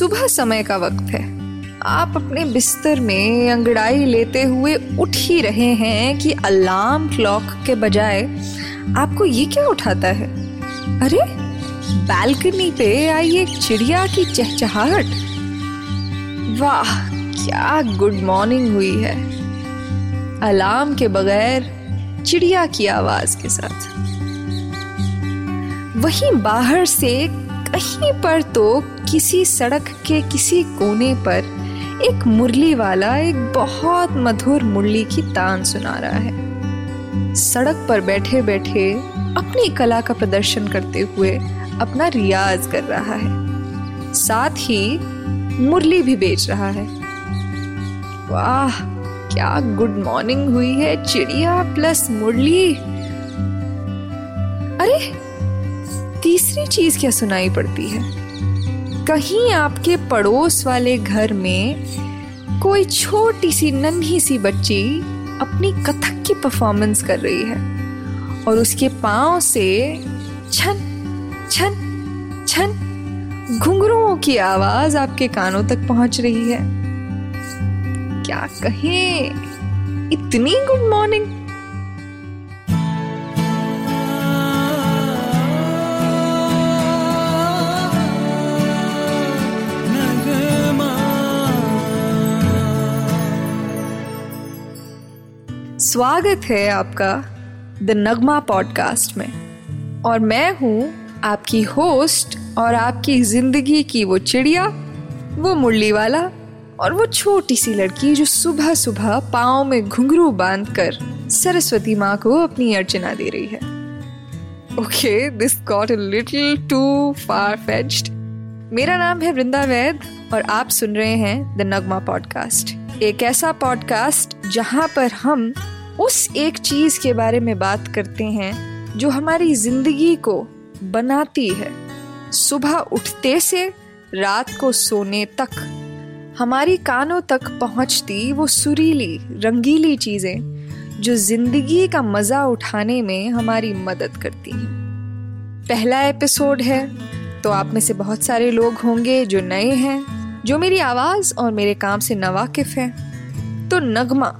सुबह समय का वक्त है। आप अपने बिस्तर में अंगड़ाई लेते हुए उठ ही रहे हैं कि अलार्म क्लॉक के बजाय आपको ये क्या उठाता है? अरे, बालकनी पे आई एक चिड़िया की चहचहाहट। वाह, क्या गुड मॉर्निंग हुई है। अलार्म के बगैर चिड़िया की आवाज़ के साथ। वहीं बाहर से कहीं पर तो किसी सड़क के किसी कोने पर एक मुरली वाला एक बहुत मधुर मुरली की तान सुना रहा है। सड़क पर बैठे बैठे अपनी कला का प्रदर्शन करते हुए अपना रियाज कर रहा है। साथ ही मुरली भी बेच रहा है। वाह, क्या गुड मॉर्निंग हुई है चिड़िया प्लस मुरली। अरे तीसरी चीज़ क्या सुनाई पड़ती है? कहीं आपके पड़ोस वाले घर में कोई छोटी सी नन्ही सी बच्ची अपनी कथक की परफॉर्मेंस कर रही है और उसके पाँव से छन छन छन घुंघरुओं की आवाज़ आपके कानों तक पहुँच रही है। क्या कहें? इतनी गुड मॉर्निंग स्वागत है आपका द नगमा पॉडकास्ट में। और मैं हूँ आपकी होस्ट और आपकी ज़िंदगी की वो चिड़िया, वो मुरली वाला और वो छोटी सी लड़की जो सुबह सुबह पाँव में घुंघरू बांधकर सरस्वती माँ को अपनी अर्चना दे रही है। Okay this got a little too far fetched मेरा नाम है वृंदा वैद और आप सुन रहे हैं द नगमा पॉडकास्ट एक ऐसा पॉडकास्ट जहाँ पर हम उस एक चीज़ के बारे में बात करते हैं जो हमारी ज़िंदगी को बनाती है। सुबह उठते से रात को सोने तक, हमारी कानों तक पहुँचती वो सुरीली, रंगीली चीज़ें जो ज़िंदगी का मज़ा उठाने में हमारी मदद करती हैं। पहला एपिसोड है तो आप में से बहुत सारे लोग होंगे जो नए हैं, जो मेरी आवाज़ और मेरे काम से नवाकिफ हैं। तो नगमा,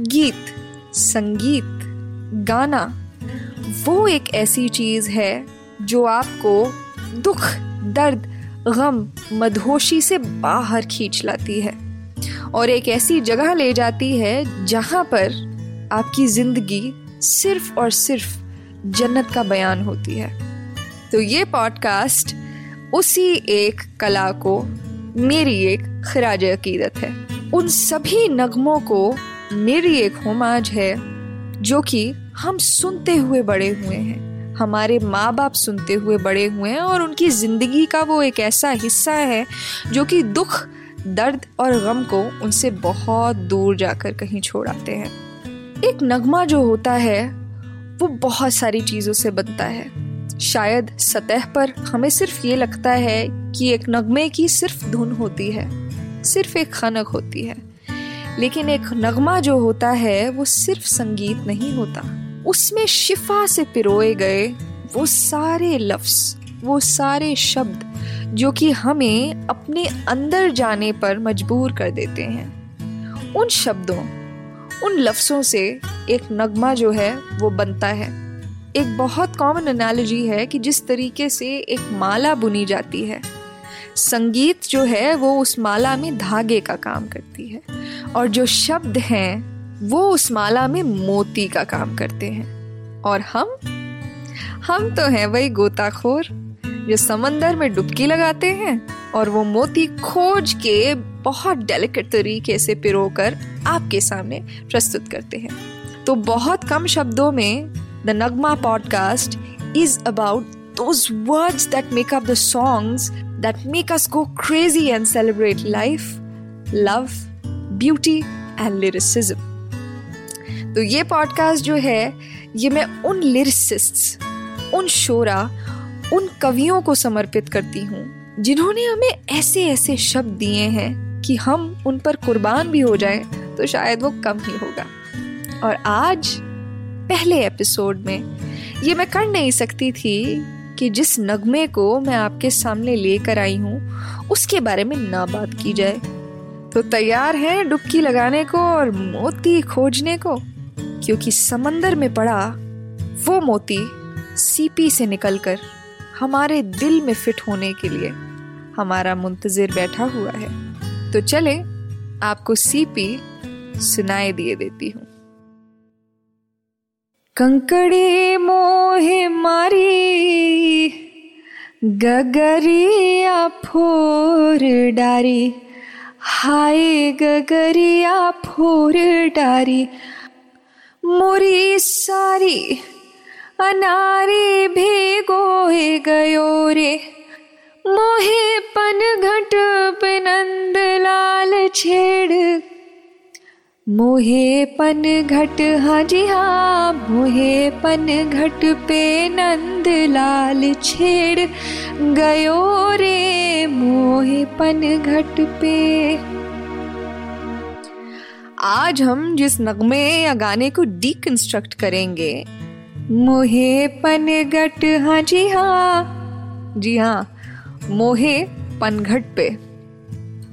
गीत संगीत, गाना, वो एक ऐसी चीज़ है जो आपको दुख, दर्द, गम मधोशी से बाहर खींच लाती है। और एक ऐसी जगह ले जाती है जहाँ पर आपकी ज़िंदगी सिर्फ़ और सिर्फ़ जन्नत का बयान होती है। तो ये पॉडकास्ट उसी एक कला को, मेरी एक खराज अकीदत है। उन सभी नगमों को मेरी एक होमाज है, जो कि हम सुनते हुए बड़े हुए हैं। हमारे माँ बाप सुनते हुए बड़े हुए हैं और उनकी ज़िंदगी का वो एक ऐसा हिस्सा है, जो कि दुख, दर्द और गम को उनसे बहुत दूर जाकर कहीं छोड़ाते हैं। एक नगमा जो होता है, वो बहुत सारी चीज़ों से बनता है। शायद सतह पर हमें सिर्फ़ ये लगता है कि एक नगमे की सिर्फ़ धुन होती है, सिर्फ़ एक खनक होती है। लेकिन एक नगमा जो होता है, वो सिर्फ़ संगीत नहीं होता। उसमें शिफा से पिरोए गए वो सारे लफ्ज, वो सारे शब्द, जो कि हमें अपने अंदर जाने पर मजबूर कर देते हैं। उन शब्दों, उन लफ्ज़ों से एक नगमा जो है, वो बनता है। एक बहुत कॉमन एनालॉजी है कि जिस तरीके से एक माला बुनी जाती है। संगीत जो है वो उस माला में धागे का काम करती है और जो शब्द हैं वो उस माला में मोती का काम करते हैं। और हम? हम तो हैं वही गोताखोर जो समंदर में डुबकी लगाते हैं और वो मोती खोज के बहुत डेलिकेट तरीके से पिरोकर आपके सामने प्रस्तुत करते हैं। तो बहुत कम शब्दों में the Nagma podcast is about those words that make up the songs that make us go crazy and celebrate life, love, beauty, and lyricism. तो ये पॉडकास्ट जो है ये मैं उन लिरिसिस्ट्स उन शोरा उन कवियों को समर्पित करती हूँ जिन्होंने हमें ऐसे ऐसे शब्द दिए हैं कि हम उन पर कुर्बान भी हो जाएँ तो शायद वो कम ही होगा और आज पहले एपिसोड में ये मैं कर नहीं सकती थी कि जिस नगमे को मैं आपके सामने लेकर आई हूँ, उसके बारे में ना बात की जाए। तो तैयार हैं डुबकी लगाने को और मोती खोजने को? क्योंकि समंदर में पड़ा वो मोती सीपी से निकलकर हमारे दिल में फिट होने के लिए हमारा मुंतजिर बैठा हुआ है। तो चले, आपको सीपी सुनाए दिए देती हूँ। कंकड़े मोहे मारी, गगरिया फोर डारी, हाय गगरिया फोर डारी। मोरी सारी अनारे भेगो गयो रे, मोहे पन घट पे नंद लाल छेड़ मोहे पन घट हाँ जी हाँ मोहे पन घट पे नंद लाल छेड़ गयो रे, मोहे पन घट पे। आज हम जिस नगमे या गाने को डीकंस्ट्रक्ट करेंगे, मोहे पन घट हाँ जी हाँ जी हाँ मोहे पनघट पे,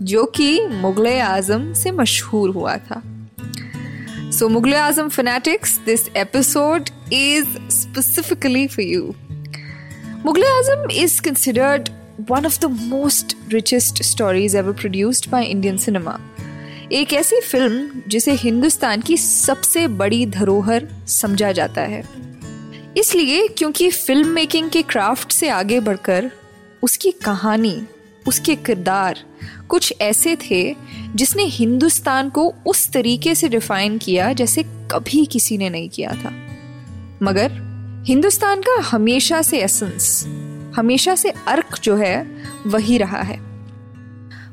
जो कि मुगल आज़म से मशहूर हुआ था। So Mughal Azam fanatics this episode is specifically for you Mughal Azam is considered one of the most richest stories ever produced by Indian cinema एक ऐसी फ़िल्म जिसे हिंदुस्तान की सबसे बड़ी धरोहर समझा जाता है। इसलिए क्योंकि फ़िल्म मेकिंग के क्राफ्ट से आगे बढ़कर उसकी कहानी उसके किरदार कुछ ऐसे थे जिसने हिंदुस्तान को उस तरीके से डिफाइन किया जैसे कभी किसी ने नहीं किया था। मगर हिंदुस्तान का हमेशा से एसेंस हमेशा से अर्क जो है, वही रहा है।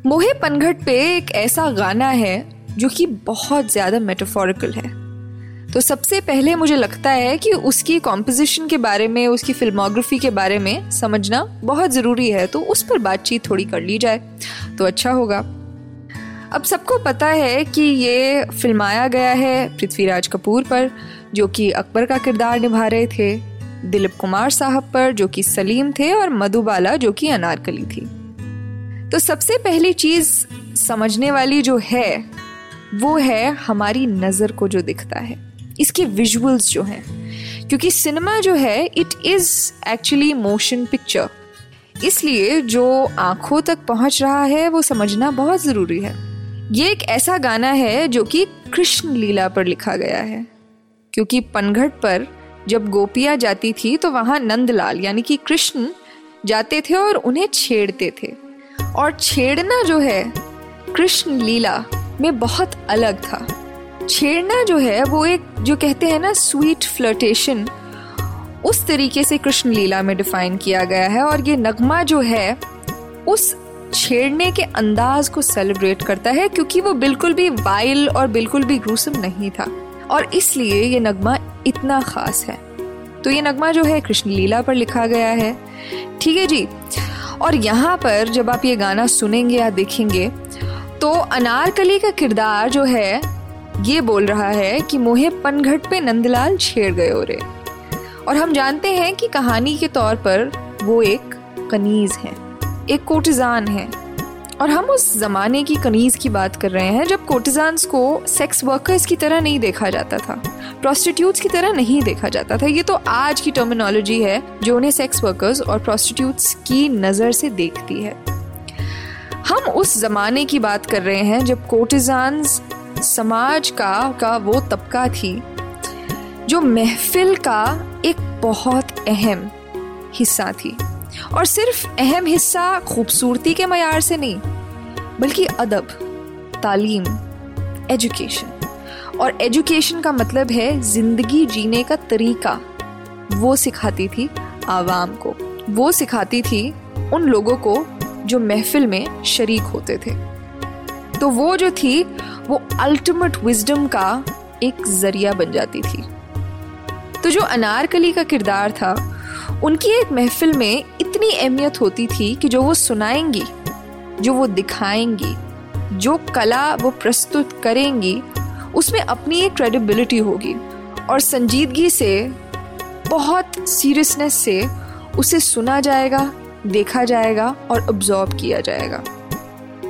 मोहे पनघट पे एक ऐसा गाना है जो कि बहुत ज़्यादा मेटाफोरिकल है। तो सबसे पहले मुझे लगता है कि उसकी कॉम्पोजिशन के बारे में, उसकी फिल्मोग्राफी के बारे में समझना बहुत ज़रूरी है तो उस पर बातचीत थोड़ी कर ली जाए तो अच्छा होगा। अब सबको पता है कि ये फिल्माया गया है पृथ्वीराज कपूर पर, जो कि अकबर का किरदार निभा रहे थे, दिलीप कुमार साहब पर, जो कि सलीम थे, और मधुबाला, जो कि अनारकली थी। तो सबसे पहली चीज़ समझने वाली जो है, वो है हमारी नज़र को जो दिखता है। इसके विजुअल्स जो हैं, क्योंकि सिनेमा जो है it is actually motion picture इसलिए जो आँखों तक पहुँच रहा है, वो समझना बहुत ज़रूरी है। ये एक ऐसा गाना है जो कि कृष्ण लीला पर लिखा गया है। क्योंकि पनघट पर जब गोपियाँ जाती थी तो वहाँ नंदलाल, यानी कि कृष्ण, जाते थे और उन्हें छेड़ते थे। और छेड़ना जो है, कृष्ण लीला में बहुत अलग था। छेड़ना जो है, वो एक जो कहते हैं ना स्वीट फ्लर्टेशन उस तरीके से कृष्ण लीला में डिफाइन किया गया है और ये नगमा जो है, उस छेड़ने के अंदाज को सेलिब्रेट करता है क्योंकि वो बिल्कुल भी वाइल और बिल्कुल भी ग्रूसम नहीं था। और इसलिए ये नगमा इतना खास है। तो ये नगमा जो है कृष्ण लीला पर लिखा गया है। ठीक है जी? और यहाँ पर जब आप ये गाना सुनेंगे या देखेंगे तो अनारकली का किरदार जो है ये बोल रहा है कि मोहे पनघट पे नंदलाल छेड़ गए रे और हम जानते हैं कि कहानी के तौर पर वो एक कनीज है, एक कोटिजान है। और हम उस जमाने की कनीज की बात कर रहे हैं जब कोटिजान्स को सेक्स वर्कर्स की तरह नहीं देखा जाता था प्रोस्टिट्यूट्स की तरह नहीं देखा जाता था। ये तो आज की टर्मिनोलॉजी है जो उन्हें सेक्स वर्कर्स और प्रोस्टिट्यूट्स की नज़र से देखती है। हम उस जमाने की बात कर रहे हैं जब कोटिजान्स समाज का का वो तबका थी, जो महफिल का एक बहुत अहम हिस्सा थी। और सिर्फ़ अहम हिस्सा खूबसूरती के मैार से नहीं, बल्कि अदब, तालीम, एजुकेशन। और एजुकेशन का मतलब है ज़िंदगी जीने का तरीका। वो सिखाती थी आवाम को। वो सिखाती थी उन लोगों को जो महफिल में शरीक होते थे। तो वो जो थी, वो अल्टीमेट विजडम का एक ज़रिया बन जाती थी। तो जो अनारकली का किरदार था, उनकी एक महफिल में इतनी अहमियत होती थी कि जो वो सुनाएँगी, जो वो दिखाएँगी, जो कला वो प्रस्तुत करेंगी, उसमें अपनी एक क्रेडिबिलिटी होगी और संजीदगी से, बहुत सीरियसनेस से उसे सुना जाएगा, देखा जाएगा और ऑब्जॉर्व किया जाएगा।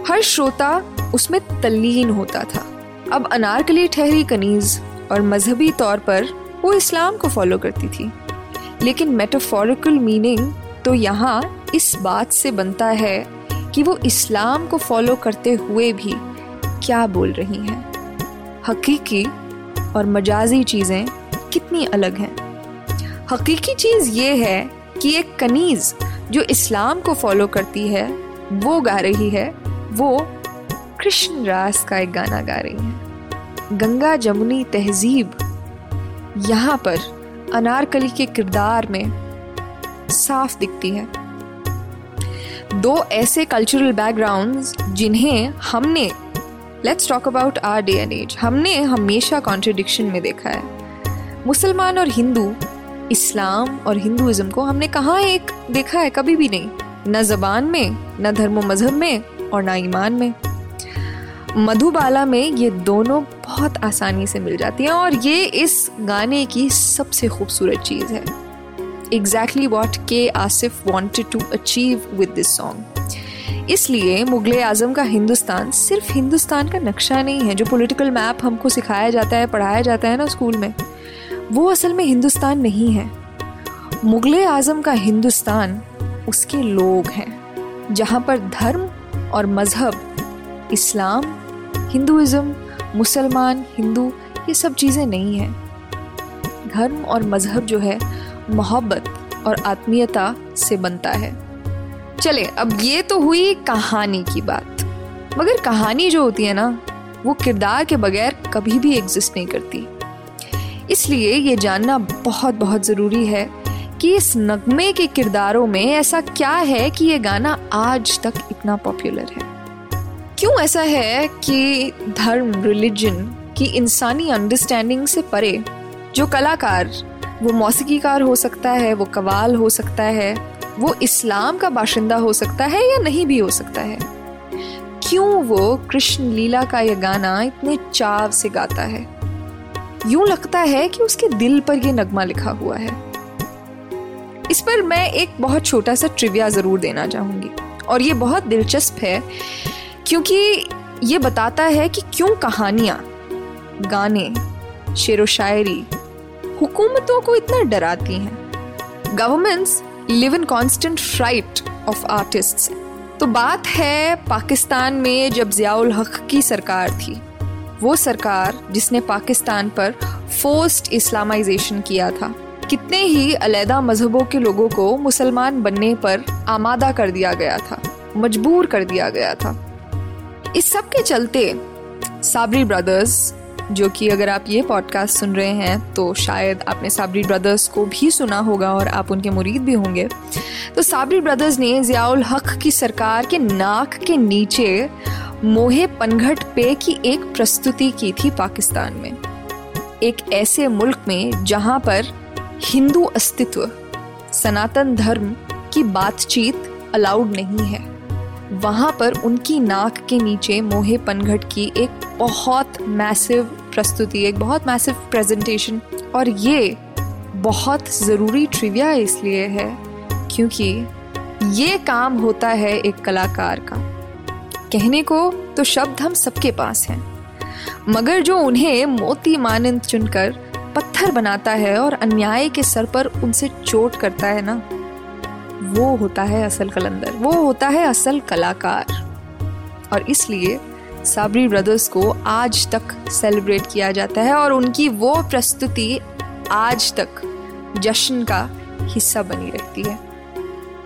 हर श्रोता उसमें तल्लीन होता था। अब अनारकली ठहरी कनीज और मजहबी तौर पर वो इस्लाम को फॉलो करती थी। लेकिन मेटाफोरिकल मीनिंग तो यहाँ इस बात से बनता है कि वो इस्लाम को फॉलो करते हुए भी क्या बोल रही हैं। हकीकी और मजाजी चीज़ें कितनी अलग हैं। हकीकी चीज़ ये है कि एक कनीज़ जो इस्लाम को फॉलो करती है, वो गा रही है वो कृष्ण रास का एक गाना गा रही हैं। गंगा जमुनी तहजीब, यहाँ पर अनारकली के किरदार में साफ़ दिखती है। दो ऐसे कल्चरल बैकग्राउंड्स जिन्हें हमने let's talk about our day and age हमने हमेशा कॉन्ट्रडिक्शन में देखा है। मुसलमान और हिंदू, इस्लाम और हिंदुज़म को हमने कहाँ एक देखा है? कभी भी नहीं। न जबान में, न धर्म मज़हब में और न ईमान में। मधुबाला में ये दोनों बहुत आसानी से मिल जाती हैं और ये इस गाने की सबसे खूबसूरत चीज़ है। Exactly what K Asif wanted to achieve with this song इसलिए मुगल आज़म का हिंदुस्तान सिर्फ़ हिंदुस्तान का नक्शा नहीं है, जो पॉलिटिकल मैप हमको सिखाया जाता है, पढ़ाया जाता है ना स्कूल में। वो असल में हिंदुस्तान नहीं है। मुगल आज़म का हिंदुस्तान उसके लोग हैं, जहाँ पर धर्म और मज़हब, इस्लाम हिंदुज़म मुसलमान, हिंदू, ये सब चीज़ें नहीं हैं। धर्म और मज़हब जो है, मोहब्बत और आत्मीयता से बनता है। चले अब ये तो हुई कहानी की बात। मगर कहानी जो होती है ना, वो किरदार के बगैर कभी भी एग्जिस्ट नहीं करती। इसलिए ये जानना बहुत बहुत ज़रूरी है कि इस नगमे के किरदारों में ऐसा क्या है कि ये गाना आज तक इतना पॉपुलर है? क्यों ऐसा है कि धर्म रिलीजन की इंसानी अंडरस्टैंडिंग से परे जो कलाकार, वो मौसीकीकार हो सकता है, वो कवाल हो सकता है, वो इस्लाम का बाशिंदा हो सकता है या नहीं भी हो सकता है? क्यों वो कृष्ण लीला का यह गाना इतने चाव से गाता है? यूँ लगता है कि उसके दिल पर यह नगमा लिखा हुआ है। इस पर मैं एक बहुत छोटा सा ट्रिविया ज़रूर देना चाहूँगी। और ये बहुत दिलचस्प है, क्योंकि ये बताता है कि क्यों कहानियाँ, गाने, शेर व शायरी, हुकूमतों को इतना डराती हैं। Governments live in constant fright of artist तो बात है पाकिस्तान में जब जियाउल हक की सरकार थी, वो सरकार जिसने पाकिस्तान पर फोर्स्ड इस्लामाइजेशन किया था। कितने ही अलहदा मजहबों के लोगों को मुसलमान बनने पर आमादा कर दिया गया था, मजबूर कर दिया गया था। इस सब के चलते, साबरी ब्रदर्स, जो कि अगर आप ये पॉडकास्ट सुन रहे हैं तो शायद आपने साबरी ब्रदर्स को भी सुना होगा और आप उनके मुरीद भी होंगे। तो साबरी ब्रदर्स ने जियाउल हक की सरकार के नाक के नीचे मोहे पनघट पे की एक प्रस्तुति की थी पाकिस्तान में। एक ऐसे मुल्क में जहाँ पर हिंदू अस्तित्व, सनातन धर्म की बातचीत अलाउड नहीं है। वहाँ पर उनकी नाक के नीचे मोहे पनघट की एक बहुत मैसिव प्रस्तुति, एक बहुत मैसिव प्रेजेंटेशन और ये बहुत ज़रूरी ट्रिविया इसलिए है क्योंकि ये काम होता है एक कलाकार का। कहने को तो शब्द हम सबके पास हैं, मगर जो उन्हें मोती मानंद चुनकर पत्थर बनाता है और अन्याय के सर पर उनसे चोट करता है ना? वो होता है असल कलंदर, वो होता है असल कलाकार। और इसलिए साबरी ब्रदर्स को आज तक सेलिब्रेट किया जाता है और उनकी वो प्रस्तुति आज तक जश्न का हिस्सा बनी रहती है।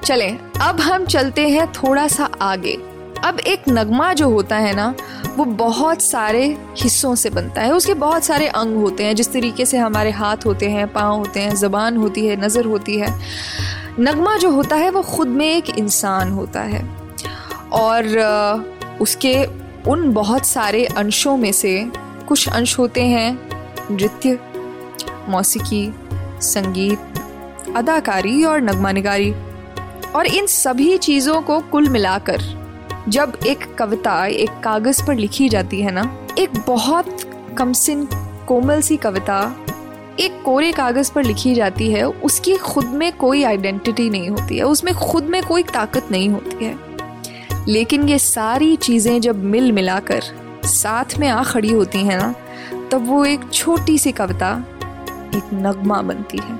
चलें, अब हम चलते हैं थोड़ा सा आगे। अब एक नगमा जो होता है ना, वो बहुत सारे हिस्सों से बनता है। उसके बहुत सारे अंग होते हैं, जिस तरीके से हमारे हाथ होते हैं, पाँव होते हैं, ज़बान होती है, नज़र होती है। नगमा जो होता है, वो खुद में एक इंसान होता है। और उसके उन बहुत सारे अंशों में से कुछ अंश होते हैं, नृत्य, मौसीकी, संगीत, अदाकारी और नगमा निगारी और इन सभी चीज़ों को कुल मिलाकर जब एक कविता, एक कागज़ पर लिखी जाती है ना, एक बहुत कमसिन कोमल सी कविता, एक कोरे कागज़ पर लिखी जाती है, उसकी खुद में कोई आइडेंटिटी नहीं होती है, उसमें खुद में कोई ताकत नहीं होती है। लेकिन ये सारी चीज़ें जब मिल मिलाकर साथ में आ खड़ी होती हैं ना, तब वो एक छोटी सी कविता, एक नगमा बनती है।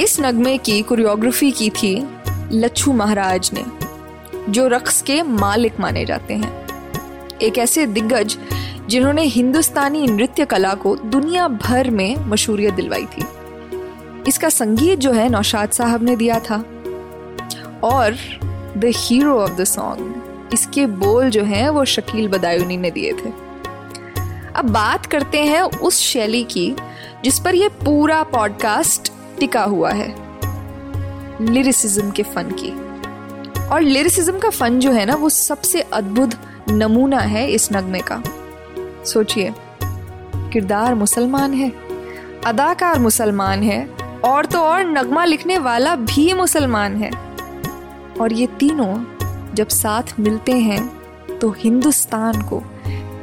इस नगमे की कोरियोग्राफी की थी लच्छू महाराज ने। जो रक्स के मालिक माने जाते हैं। एक ऐसे दिग्गज जिन्होंने हिंदुस्तानी नृत्य कला को दुनिया भर में मशहूरियत दिलवाई थी। इसका संगीत जो है नौशाद साहब ने दिया था। और the hero of the song इसके बोल जो हैं वो शकील बदायूनी ने दिए थे। अब बात करते हैं उस शैली की जिस पर यह पूरा पॉडकास्ट टिका हुआ है लिरिसिज्म के फन की। और लिरिसिज्म का फन जो है ना, वो सबसे अद्भुत नमूना है इस नगमे का। सोचिए, किरदार मुसलमान है, अदाकार मुसलमान है, और तो और नगमा लिखने वाला भी मुसलमान है। और ये तीनों जब साथ मिलते हैं तो हिंदुस्तान को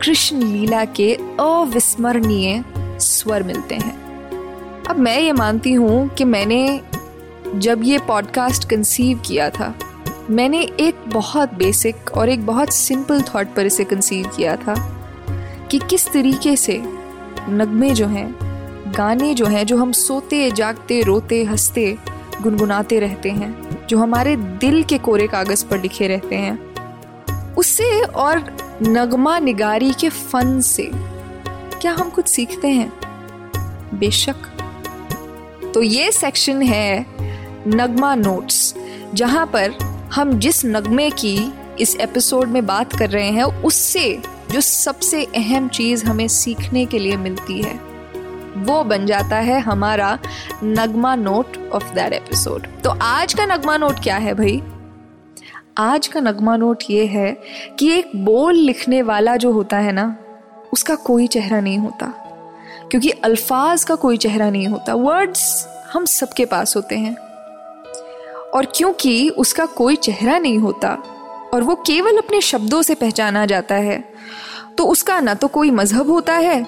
कृष्ण लीला के अविस्मरणीय स्वर मिलते हैं। अब मैं ये मानती हूँ कि मैंने जब ये पॉडकास्ट कंसीव किया था मैंने एक बहुत बेसिक और एक बहुत सिंपल थॉट पर इसे कंसीव किया था कि किस तरीके से नगमे जो हैं, गाने जो हैं, जो हम सोते, जागते, रोते, हँसते, गुनगुनाते रहते हैं, जो हमारे दिल के कोरे कागज़ पर लिखे रहते हैं, उससे और नगमा निगारी के फन से क्या हम कुछ सीखते हैं? बेशक। तो ये सेक्शन है नगमा नोट्स जहाँ पर हम जिस नगमे की इस एपिसोड में बात कर रहे हैं, उससे जो सबसे अहम चीज़ हमें सीखने के लिए मिलती है, वो बन जाता है हमारा Nagma note of that episode तो आज का नगमा नोट क्या है भाई? आज का नगमा नोट ये है कि एक बोल लिखने वाला जो होता है ना, उसका कोई चेहरा नहीं होता। क्योंकि अल्फाज का कोई चेहरा नहीं होता। वर्ड्स हम सबके पास होते हैं। और क्योंकि उसका कोई चेहरा नहीं होता और वो केवल अपने शब्दों से पहचाना जाता है तो उसका ना तो कोई मज़हब होता है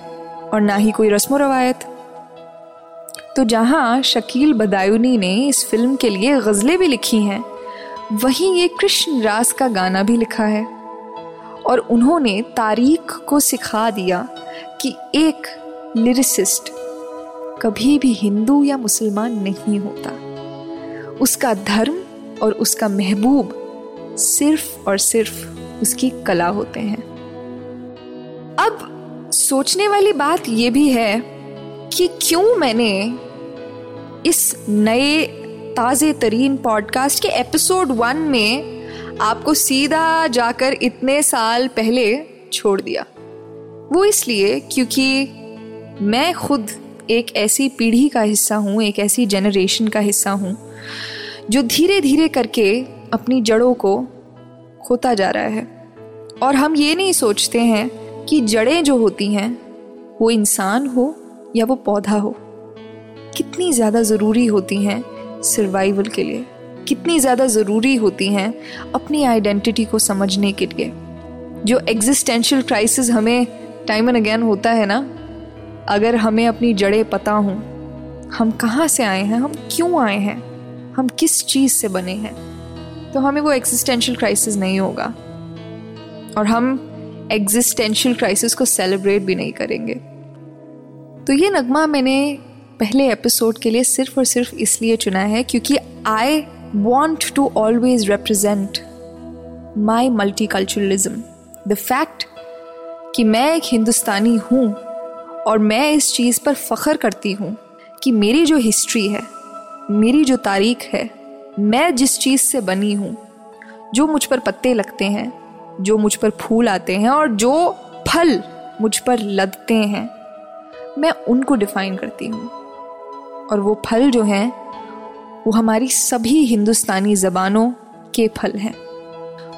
और ना ही कोई रस्म रवायत। तो जहाँ शकील बदायूनी ने इस फ़िल्म के लिए गज़लें भी लिखी हैं, वहीं ये कृष्ण रास का गाना भी लिखा है। और उन्होंने तारीख को सिखा दिया कि एक लिरिसिस्ट कभी भी हिंदू या मुसलमान नहीं होता। उसका धर्म और उसका महबूब सिर्फ़ और सिर्फ़ उसकी कला होते हैं। अब सोचने वाली बात यह भी है कि क्यों मैंने इस नए ताज़े तरीन पॉडकास्ट के एपिसोड वन में आपको सीधा जाकर इतने साल पहले छोड़ दिया। वो इसलिए क्योंकि मैं खुद एक ऐसी पीढ़ी का हिस्सा हूँ, एक ऐसी जनरेशन का हिस्सा हूँ जो धीरे धीरे करके अपनी जड़ों को खोता जा रहा है। और हम ये नहीं सोचते हैं कि जड़ें जो होती हैं, वो इंसान हो या वो पौधा हो। कितनी ज़्यादा ज़रूरी होती हैं सर्वाइवल के लिए। कितनी ज़्यादा ज़रूरी होती हैं अपनी आइडेंटिटी को समझने के लिए। जो एग्जिस्टेंशियल क्राइसिस हमें टाइम एंड अगेन होता है ना, अगर हमें अपनी जड़ें पता हों, हम कहाँ से आए हैं? हम क्यों आए हैं? हम किस चीज़ से बने हैं? तो हमें वो एग्जिस्टेंशियल क्राइसिस नहीं होगा। और हम एग्जिस्टेंशियल क्राइसिस को सेलिब्रेट भी नहीं करेंगे। तो ये नगमा मैंने पहले एपिसोड के लिए सिर्फ़ और सिर्फ़ इसलिए चुना है क्योंकि I want to always represent my multiculturalism the fact कि मैं एक हिंदुस्तानी हूँ और मैं इस चीज़ पर फख्र करती हूँ कि मेरी जो हिस्ट्री है मेरी जो तारीख है, मैं जिस चीज़ से बनी हूँ, जो मुझ पर पत्ते लगते हैं, जो मुझ पर फूल आते हैं और जो फल मुझ पर लदते हैं, मैं उनको डिफाइन करती हूँ। और वो फल जो हैं, वो हमारी सभी हिंदुस्तानी ज़बानों के फल हैं।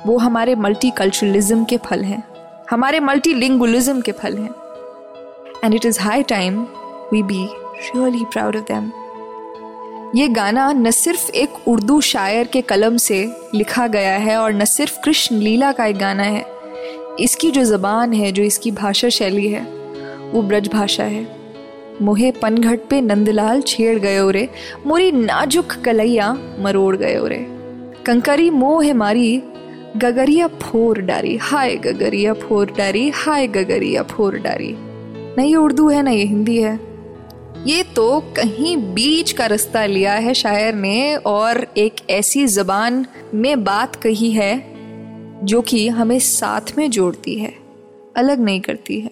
वो हमारे मल्टी कल्चरलिज्म के फल हैं, हमारे मल्टी लिंगुलिज्म के फल हैं। And it is high time we be really proud of them ये गाना न सिर्फ़ एक उर्दू शायर के कलम से लिखा गया है और न सिर्फ़ कृष्ण लीला का एक गाना है। इसकी जो ज़बान है, जो इसकी भाषा शैली है, वो ब्रज भाषा है। मोहे पनघट पे नंदलाल छेड़ गयो रे, मोरी नाजुक कलैया मरोड़ गयो रे। कंकरी मोह मारी, गगरिया फोर डारी, हाय गगरिया फोर डारी, हाय गगरिया फोर डारी। नहीं ये उर्दू है, ना ये हिंदी है। ये तो कहीं बीच का रास्ता लिया है शायर ने और एक ऐसी जबान में बात कही है जो कि हमें साथ में जोड़ती है, अलग नहीं करती है।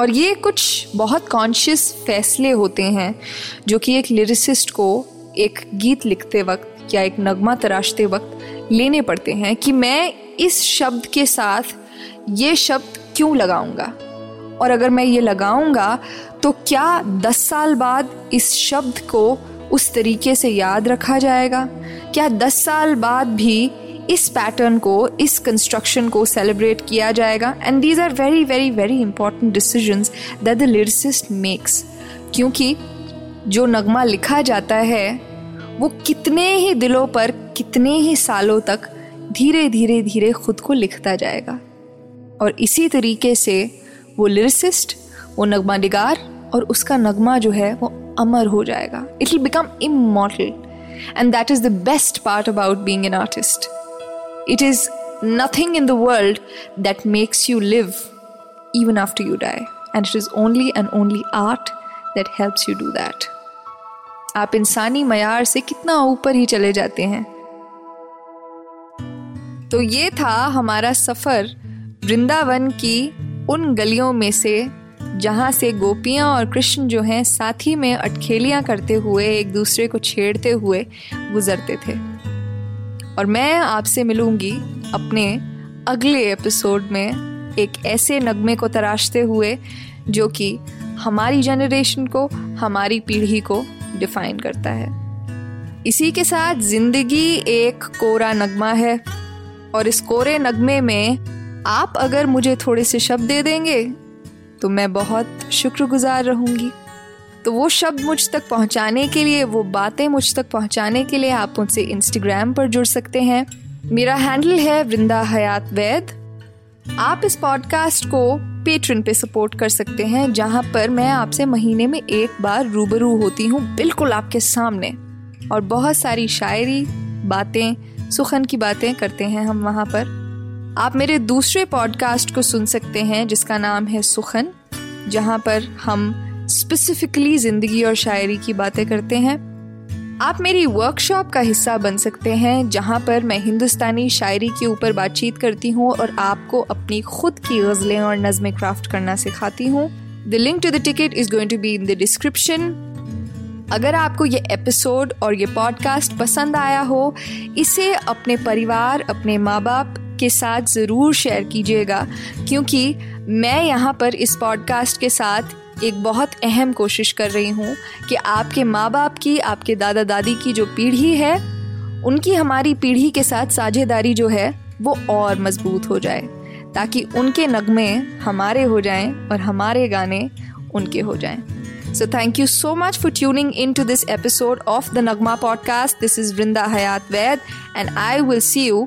और ये कुछ बहुत कॉन्शियस फैसले होते हैं, जो कि एक लिरिसिस्ट को एक गीत लिखते वक्त या एक नगमा तराशते वक्त लेने पड़ते हैं कि मैं इस शब्द के साथ ये शब्द क्यों लगाऊँगा? और अगर मैं ये लगाऊँगा तो क्या दस साल बाद इस शब्द को उस तरीके से याद रखा जाएगा? क्या दस साल बाद भी इस पैटर्न को, इस कंस्ट्रक्शन को सेलिब्रेट किया जाएगा? And these are very very very important decision that the lyricist makes क्योंकि जो नगमा लिखा जाता है, वो कितने ही दिलों पर, कितने ही सालों तक धीरे धीरे धीरे खुद को लिखता जाएगा। और इसी तरीके से वो लिरिसिस्ट वो नगमा निगार और उसका नगमा जो है वो अमर हो जाएगा it will become immortal and that is the best part about being an artist It is nothing in the world that makes you live even after you die. And it is only and only art that helps you do that. आप इंसानी मैार से कितना ऊपर ही चले जाते हैं तो ये था हमारा सफ़र वृंदावन की उन गलियों में से जहाँ से गोपियाँ और कृष्ण जो हैं साथी में अटखेलियाँ करते हुए, एक दूसरे को छेड़ते हुए गुजरते थे। और मैं आपसे मिलूँगी अपने अगले एपिसोड में एक ऐसे नगमे को तराशते हुए, जो कि हमारी जनरेशन को, हमारी पीढ़ी को डिफाइन करता है। इसी के साथ ज़िंदगी एक कोरा नगमा है, और इस कोरे नगमे में आप अगर मुझे थोड़े से शब्द दे देंगे तो मैं बहुत शुक्रगुजार रहूँगी। तो वो शब्द मुझ तक पहुँचाने के लिए, वो बातें मुझ तक पहुँचाने के लिए आप मुझसे इंस्टाग्राम पर जुड़ सकते हैं। मेरा हैंडल है वृंदा हयात वैद। आप इस पॉडकास्ट को पेट्रन पे सपोर्ट कर सकते हैं, जहाँ पर मैं आपसे महीने में एक बार रूबरू होती हूँ बिल्कुल आपके सामने। और बहुत सारी शायरी, बातें, सुखन की बातें करते हैं हम वहाँ पर। आप मेरे दूसरे पॉडकास्ट को सुन सकते हैं, जिसका नाम है सुखन, जहाँ पर हम स्पेसिफिकली ज़िंदगी और शायरी की बातें करते हैं। आप मेरी वर्कशॉप का हिस्सा बन सकते हैं, जहाँ पर मैं हिंदुस्तानी शायरी के ऊपर बातचीत करती हूँ और आपको अपनी खुद की गज़लें और नज़में क्राफ्ट करना सिखाती हूँ। The link to the ticket is going to be in the description अगर आपको ये एपिसोड और ये पॉडकास्ट पसंद आया हो, इसे अपने परिवार, अपने माँ बाप के साथ ज़रूर शेयर कीजिएगा, क्योंकि मैं यहाँ पर इस पॉडकास्ट के साथ एक बहुत अहम कोशिश कर रही हूँ कि आपके माँ बाप की, आपके दादा दादी की जो पीढ़ी है, उनकी हमारी पीढ़ी के साथ साझेदारी जो है, वो और मज़बूत हो जाए, ताकि उनके नगमे हमारे हो जाएँ और हमारे गाने उनके हो जाएँ। So thank you so much for tuning in to this episode of the Nagma podcast this is Vrinda Hayat Vaid and I will see you